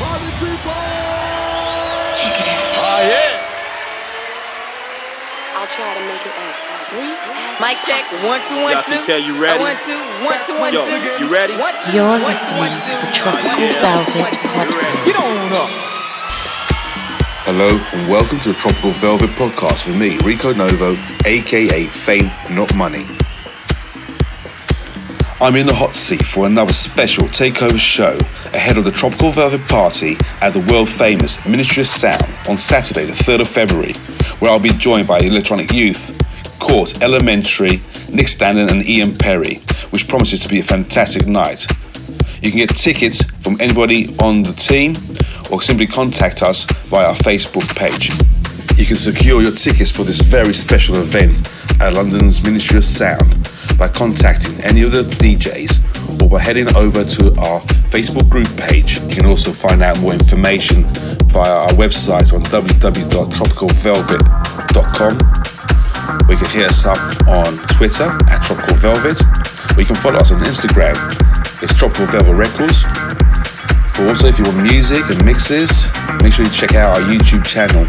Party people! Check it out. Oh, yeah. I'll try to make it as brief as Mic check. possible. One, two, one, Yo, two. You ready? One, two, one, two, one, Yo, two. you ready? One, two, You're one, listening one, to the Tropical Yeah. Velvet Podcast. Get on up. Hello and welcome to the Tropical Velvet Podcast with me, Rico Novo, aka Fame Not Money. I'm in the hot seat for another special takeover show ahead of the Tropical Velvet Party at the world famous Ministry of Sound on Saturday, the 3rd of February, where I'll be joined by Electronic Youth, Court Elementary, Nick Standen, and Ian Perry, which promises to be a fantastic night. You can get tickets from anybody on the team or simply contact us via our Facebook page. You can secure your tickets for this very special event at London's Ministry of Sound by contacting any of the DJs or by heading over to our Facebook group page. You can also find out more information via our website on www.tropicalvelvet.com We can hit us up on Twitter at Tropical Velvet, you can follow us on Instagram. It's Tropical Velvet Records. But also, if you want music and mixes, make sure you check out our YouTube channel.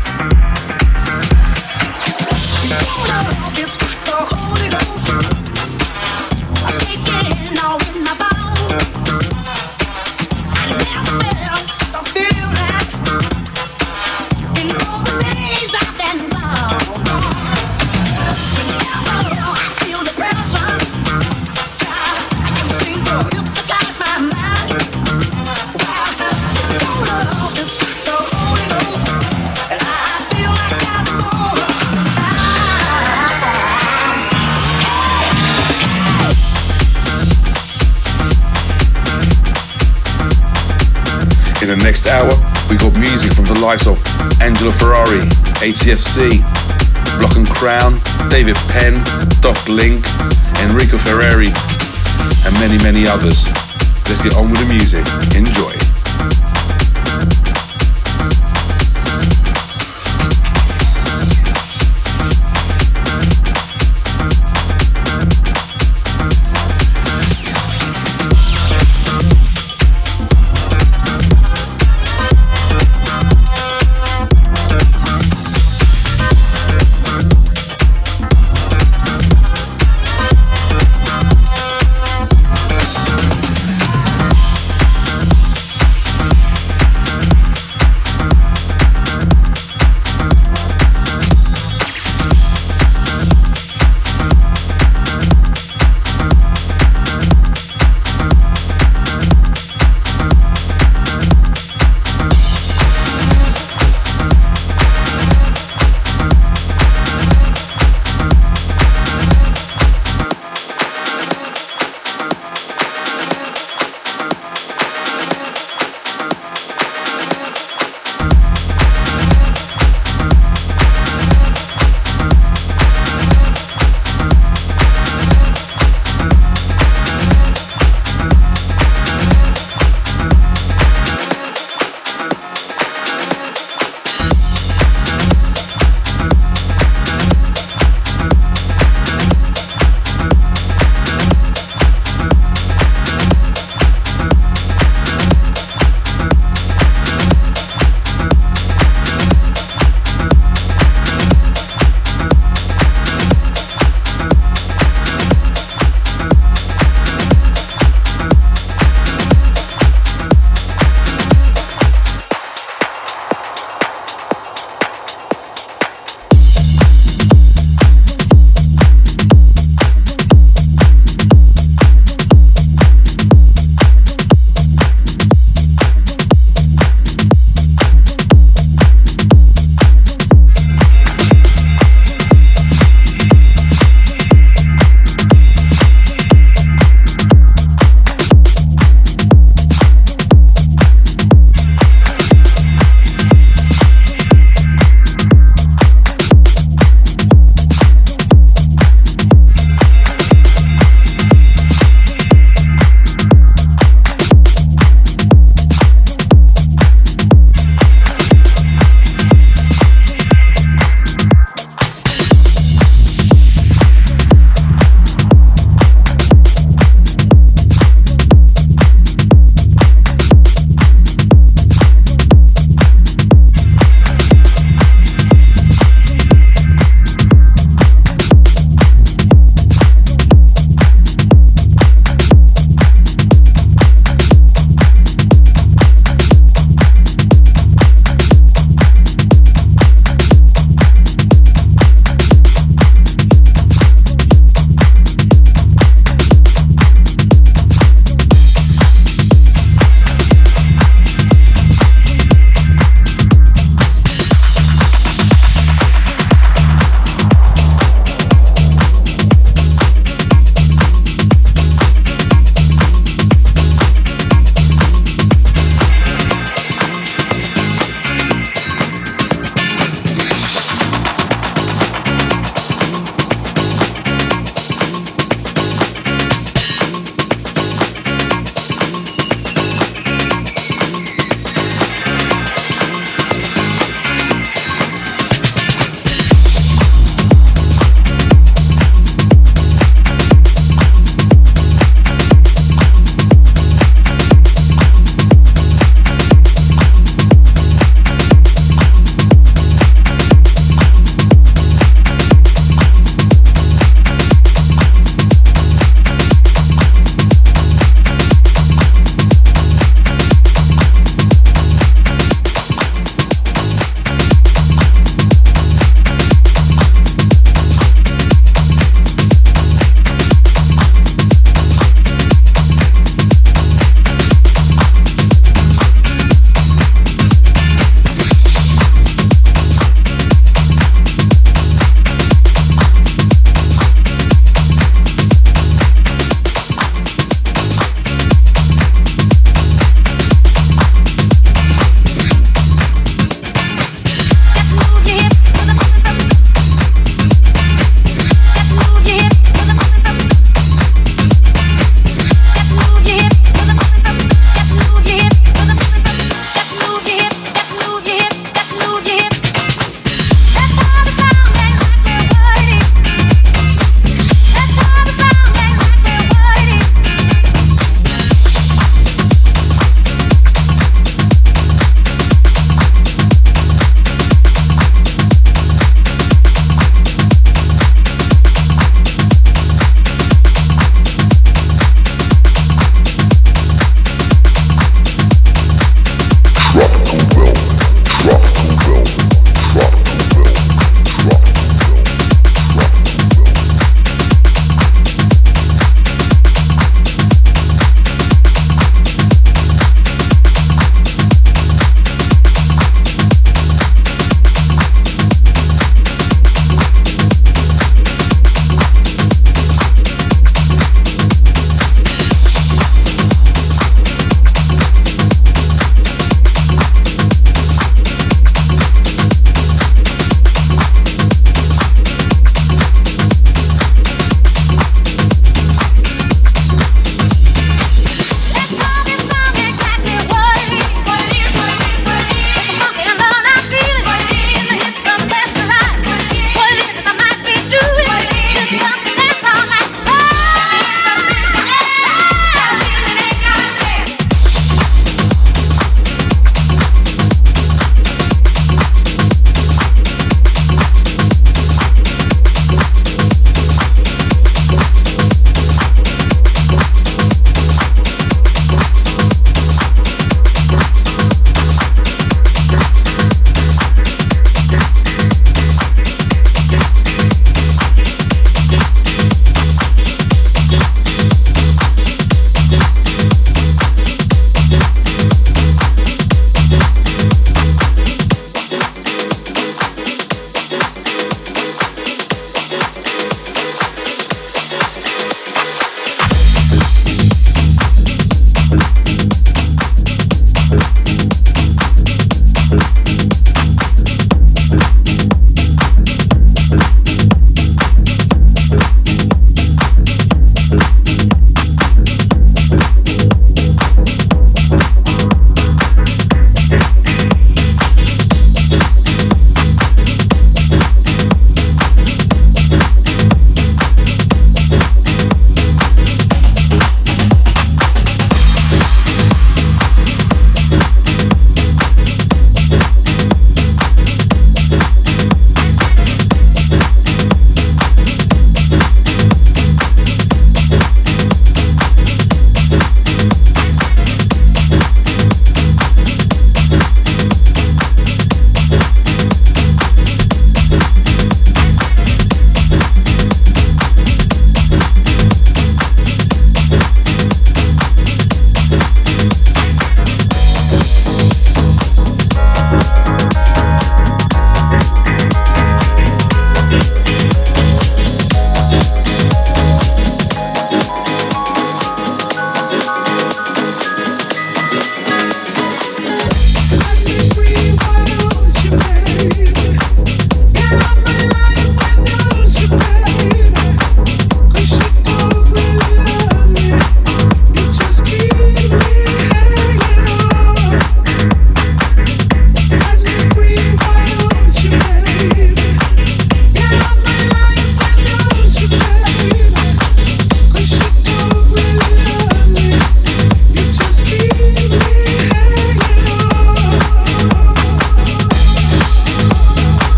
Next hour, we got music from the likes of Angelo Ferreri, ATFC, Block and Crown, David Penn, Doc Link, Enrico Ferreri, and many, many others. Let's get on with the music. Enjoy.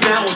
Now